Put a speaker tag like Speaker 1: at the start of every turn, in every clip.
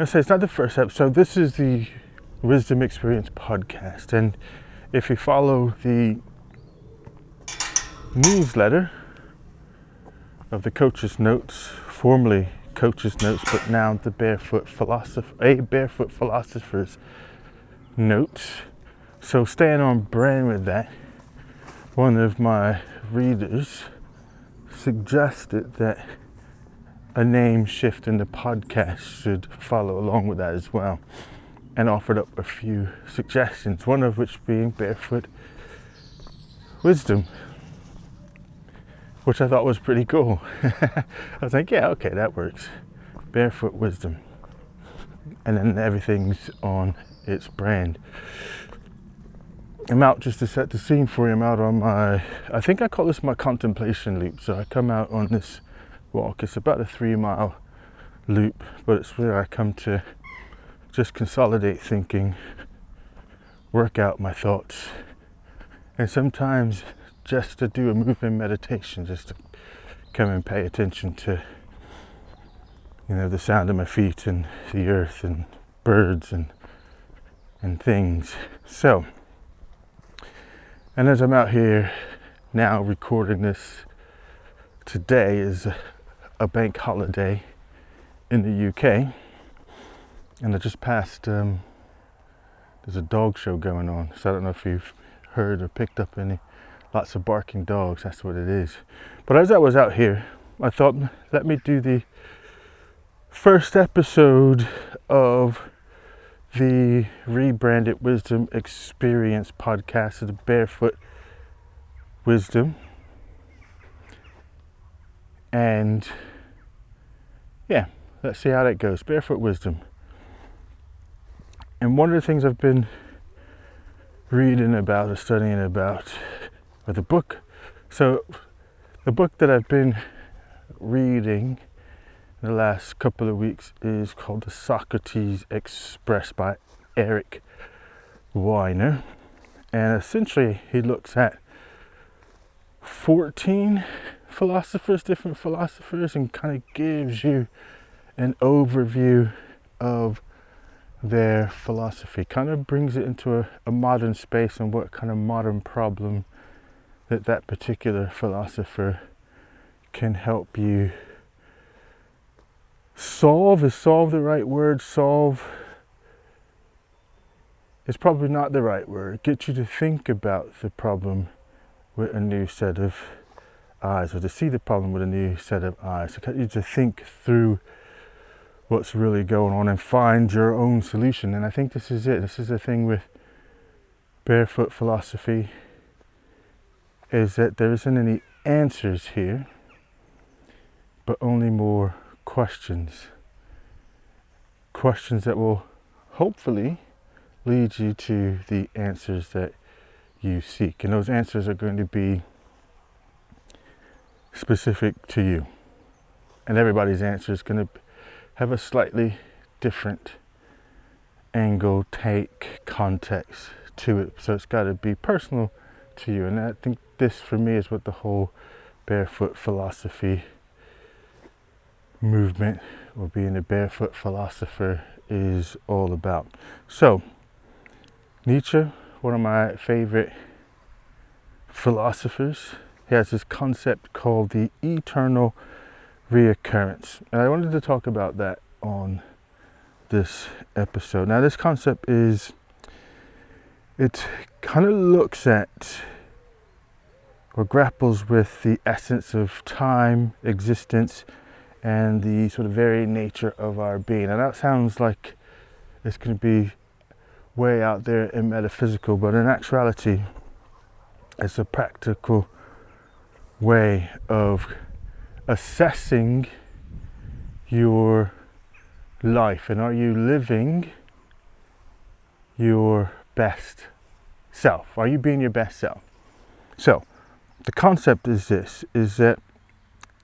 Speaker 1: I say it's not the first episode. This is the Wisdom Experience podcast, and if you follow the newsletter of the Coach's Notes, formerly Coach's Notes, but now the Barefoot Philosopher, a Barefoot Philosopher's Notes. So staying on brand with that, one of my readers suggested that a name shift in the podcast should follow along with that as well, and offered up a few suggestions, one of which being Barefoot Wisdom, which I thought was pretty cool. I was like, yeah, okay, that works. Barefoot Wisdom. And then everything's on its brand. I'm out just to set the scene for you. I'm out on my, I think I call this my contemplation loop. So I come out on this walk. It's about a three mile loop, but it's where I come to just consolidate thinking, work out my thoughts, and sometimes just to do a movement meditation, just to come and pay attention to, you know, the sound of my feet and the earth and birds and and things. So, and as I'm out here now recording this, today is a bank holiday in the UK, and I just passed. Um, there's a dog show going on, so I don't know if you've heard or picked up any. Lots of barking dogs. That's what it is. But as I was out here, I thought, let me do the first episode of the rebranded Wisdom Experience podcast, the Barefoot Wisdom. And yeah, let's see how that goes. Barefoot wisdom. And one of the things I've been reading about or studying about with the book. So, the book that I've been reading the last couple of weeks is called The Socrates Express by Eric Weiner. And essentially, he looks at 14 philosophers, different philosophers, and kind of gives you an overview of their philosophy. Kind of brings it into a, a modern space and what kind of modern problem that that particular philosopher can help you solve. Is solve the right word? Solve is probably not the right word. Get you to think about the problem with a new set of eyes or to see the problem with a new set of eyes. To get you to think through what's really going on and find your own solution. And I think this is it. This is the thing with barefoot philosophy is that there isn't any answers here, but only more questions. Questions that will hopefully lead you to the answers that you seek. And those answers are going to be specific to you. And everybody's answer is going to have a slightly different angle, take, context to it. So it's got to be personal to you. And I think this, for me, is what the whole barefoot philosophy movement or being a barefoot philosopher is all about. So, Nietzsche, one of my favorite philosophers, he has this concept called the eternal reoccurrence. And I wanted to talk about that on this episode. Now, this concept is, it kind of looks at or grapples with the essence of time, existence, and the sort of very nature of our being. And that sounds like it's going to be way out there in metaphysical, but in actuality, it's a practical way of assessing your life and are you living your best self? Are you being your best self? So the concept is this is that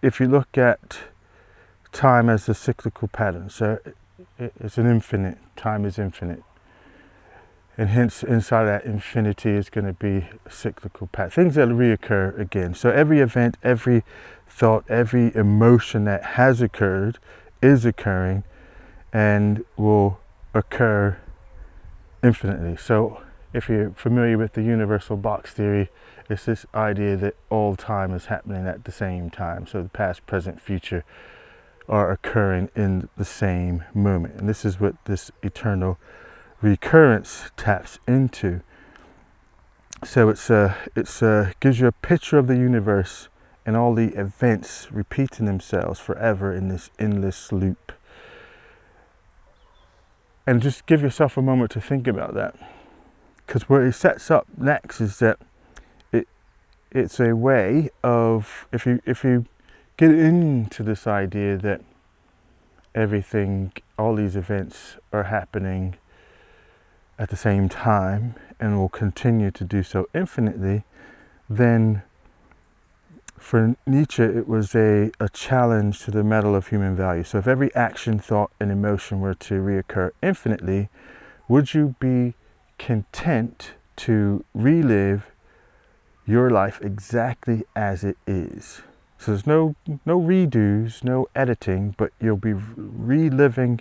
Speaker 1: if you look at time as a cyclical pattern so it's an infinite time is infinite and hence inside that infinity is going to be cyclical path things that reoccur again so every event every thought every emotion that has occurred is occurring and will occur infinitely. So, if you're familiar with the universal box theory, it's this idea that all time is happening at the same time. So, the past, present, future are occurring in the same moment. And this is what this eternal recurrence taps into. So it's a, it's a, gives you a picture of the universe and all the events repeating themselves forever in this endless loop. And just give yourself a moment to think about that. Because where it sets up next is that it it's a way of if you if you get into this idea that everything all these events are happening at the same time and will continue to do so infinitely, then for Nietzsche, it was a, a challenge to the metal of human value. So, if every action, thought, and emotion were to reoccur infinitely, would you be content to relive your life exactly as it is? So, there's no, no redos, no editing, but you'll be reliving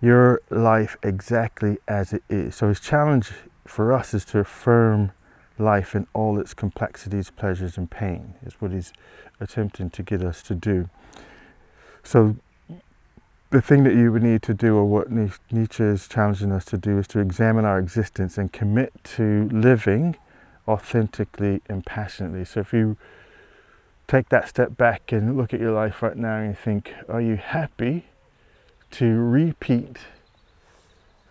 Speaker 1: your life exactly as it is. So, his challenge for us is to affirm life in all its complexities, pleasures, and pain, is what he's attempting to get us to do. So, the thing that you would need to do, or what Nietzsche is challenging us to do, is to examine our existence and commit to living authentically and passionately. So, if you take that step back and look at your life right now and you think, are you happy to repeat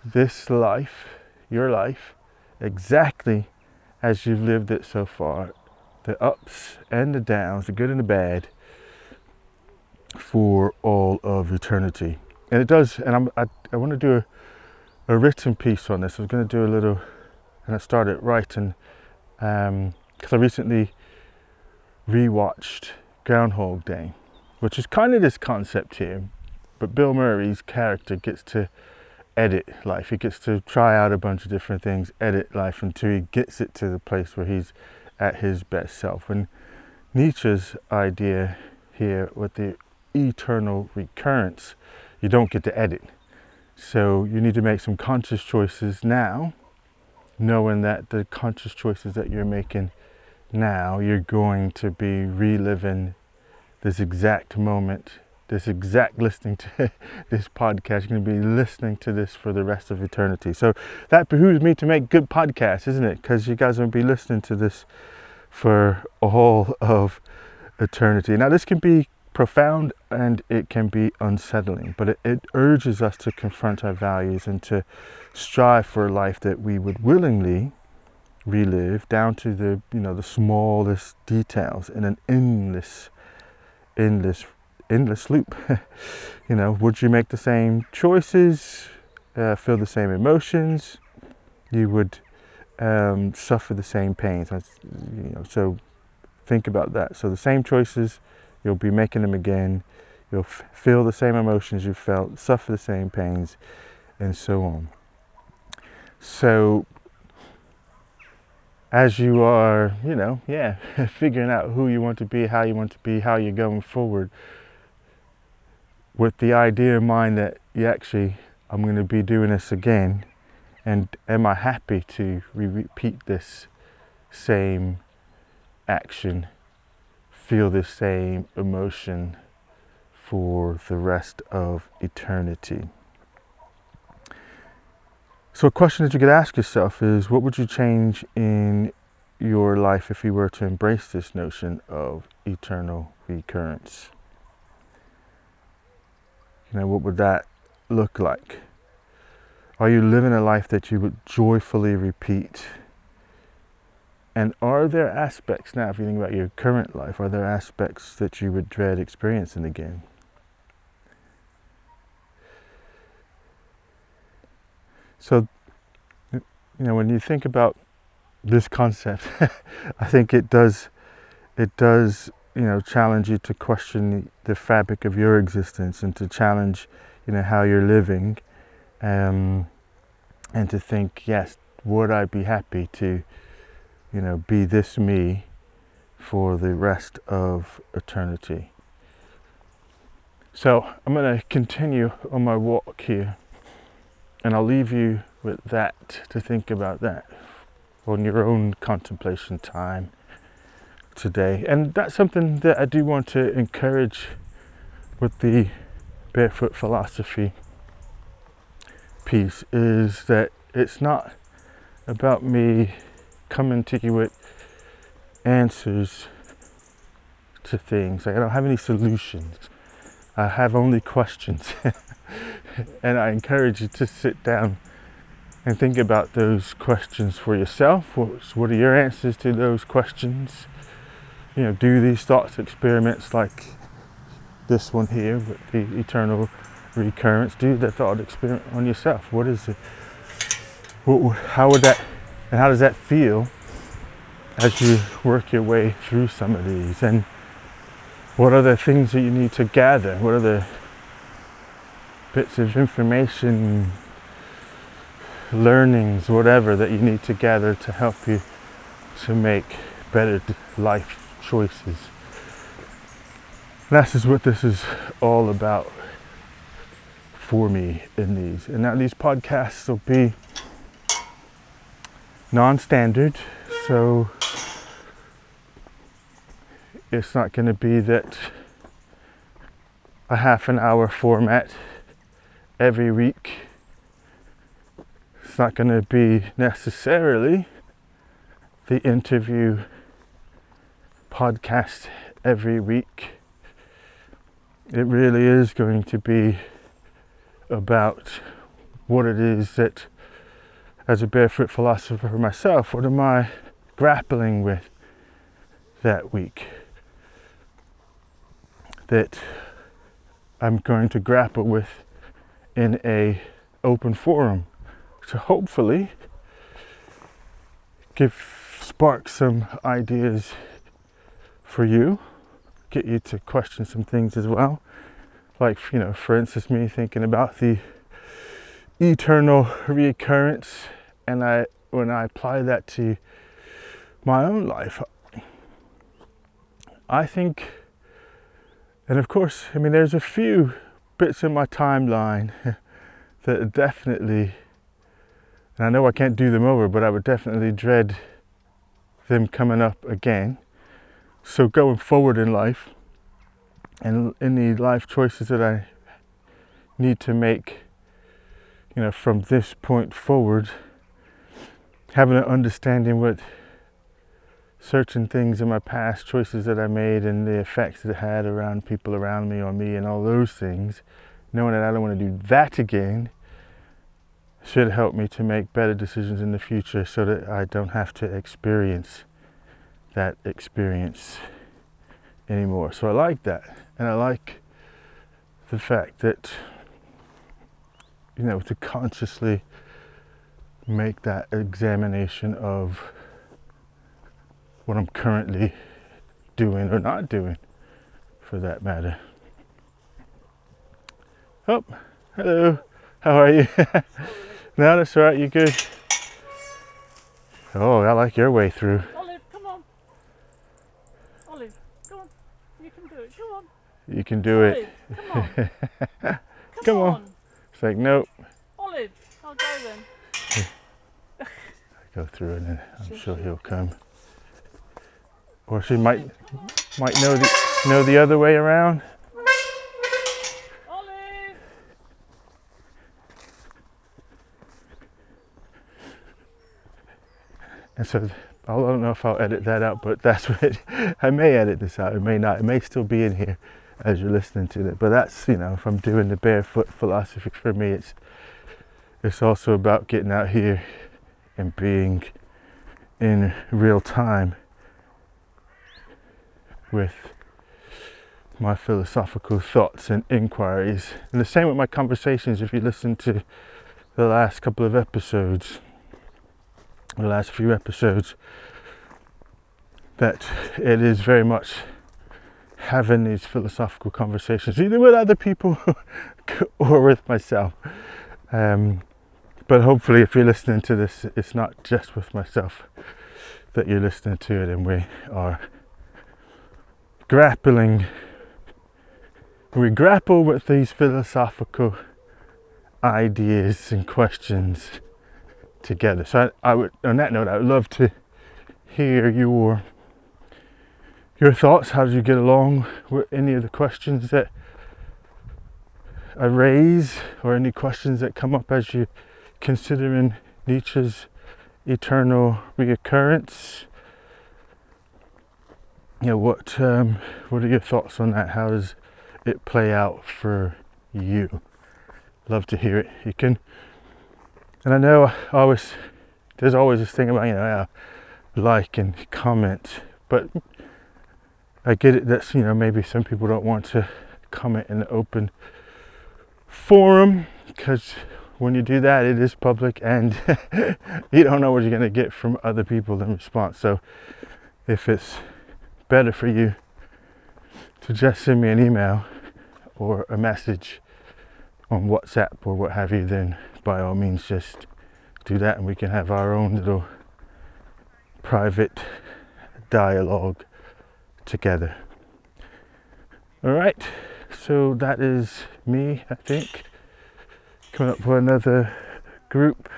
Speaker 1: this life, your life, exactly as you've lived it so far, the ups and the downs, the good and the bad, for all of eternity. And it does, and I'm, I, I want to do a, a written piece on this. I was going to do a little, and I started writing because um, I recently rewatched Groundhog Day, which is kind of this concept here, but Bill Murray's character gets to edit life. He gets to try out a bunch of different things, edit life until he gets it to the place where he's at his best self. And Nietzsche's idea here with the eternal recurrence, you don't get to edit. So you need to make some conscious choices now, knowing that the conscious choices that you're making now, you're going to be reliving this exact moment this exact listening to this podcast. You're going to be listening to this for the rest of eternity. So that behooves me to make good podcasts, isn't it? Because you guys are going to be listening to this for all of eternity. Now, this can be profound and it can be unsettling, but it, it urges us to confront our values and to strive for a life that we would willingly relive down to the you know the smallest details in an endless endless endless loop. you know, would you make the same choices, uh, feel the same emotions? You would um, suffer the same pains. You know, so think about that. So the same choices, you'll be making them again. You'll f- feel the same emotions you felt, suffer the same pains, and so on. So as you are, you know, yeah, figuring out who you want to be, how you want to be, how you're going forward, with the idea in mind that yeah, actually I'm going to be doing this again and am I happy to re- repeat this same action, feel the same emotion for the rest of eternity? So, a question that you could ask yourself is what would you change in your life if you were to embrace this notion of eternal recurrence? Know, what would that look like? Are you living a life that you would joyfully repeat? And are there aspects now, if you think about your current life, are there aspects that you would dread experiencing again? So, you know, when you think about this concept, I think it does, it does you know challenge you to question the fabric of your existence and to challenge you know how you're living um, and to think yes would i be happy to you know be this me for the rest of eternity? So I'm going to continue on my walk here, and I'll leave you with that to think about that on your own contemplation time today. And that's something that I do want to encourage with the barefoot philosophy piece is that it's not about me coming to you with answers to things. Like I don't have any solutions. I have only questions. and I encourage you to sit down and think about those questions for yourself. What are your answers to those questions? You know, do these thoughts experiments like this one here with the eternal recurrence. Do the thought experiment on yourself. What is it? What, how would that, and how does that feel as you work your way through some of these? And what are the things that you need to gather? What are the bits of information, learnings, whatever that you need to gather to help you to make better life choices? This is what this is all about for me in these. And now these podcasts will be non standard, so it's not going to be that a half an hour format every week. It's not going to be necessarily the interview podcast every week. It really is going to be about what it is that, as a barefoot philosopher myself, what am I grappling with that week? That I'm going to grapple with in a open forum to hopefully give spark some ideas for you, get you to question some things as well. Like you know for instance me thinking about the eternal reoccurrence and i when i apply that to my own life i think and of course i mean there's a few bits in my timeline that are definitely and i know i can't do them over but i would definitely dread them coming up again so going forward in life and any life choices that I need to make, you know, from this point forward, having an understanding what certain things in my past choices that I made and the effects that it had around people around me or me and all those things, knowing that I don't want to do that again should help me to make better decisions in the future so that I don't have to experience that experience anymore. So I like that. And I like the fact that, you know, to consciously make that examination of what I'm currently doing or not doing for that matter. Oh, hello. How are you? no, that's all right. You good? Oh, I like your way through. You can do
Speaker 2: Olive,
Speaker 1: it.
Speaker 2: Come on. come,
Speaker 1: Come on.
Speaker 2: on.
Speaker 1: It's like, nope.
Speaker 2: Olive, I'll go then.
Speaker 1: I go through and then I'm sure he'll come. Or she might might know the know the other way around.
Speaker 2: Olive!
Speaker 1: And so I don't know if I'll edit that out, but that's what I may edit this out. It may not. It may still be in here as you're listening to it. But that's you know, if I'm doing the barefoot philosophy for me, it's it's also about getting out here and being in real time with my philosophical thoughts and inquiries. And the same with my conversations if you listen to the last couple of episodes, the last few episodes, that it is very much having these philosophical conversations, either with other people or with myself. Um, but hopefully, if you're listening to this, it's not just with myself that you're listening to it, and we are grappling we grapple with these philosophical ideas and questions together. So I, I would, on that note, I would love to hear your your thoughts. How did you get along with any of the questions that I raise, or any questions that come up as you considering Nietzsche's eternal reoccurrence? You know, what um, what are your thoughts on that? How does it play out for you? Love to hear it. You can, and I know I always there's always this thing about you know like and comment, but I get it. That's you know maybe some people don't want to comment in the open forum because when you do that, it is public and you don't know what you're going to get from other people in response. So if it's better for you to just send me an email or a message on WhatsApp or what have you, then by all means just do that and we can have our own little private dialogue together. All right, so that is me, I think, coming up with another group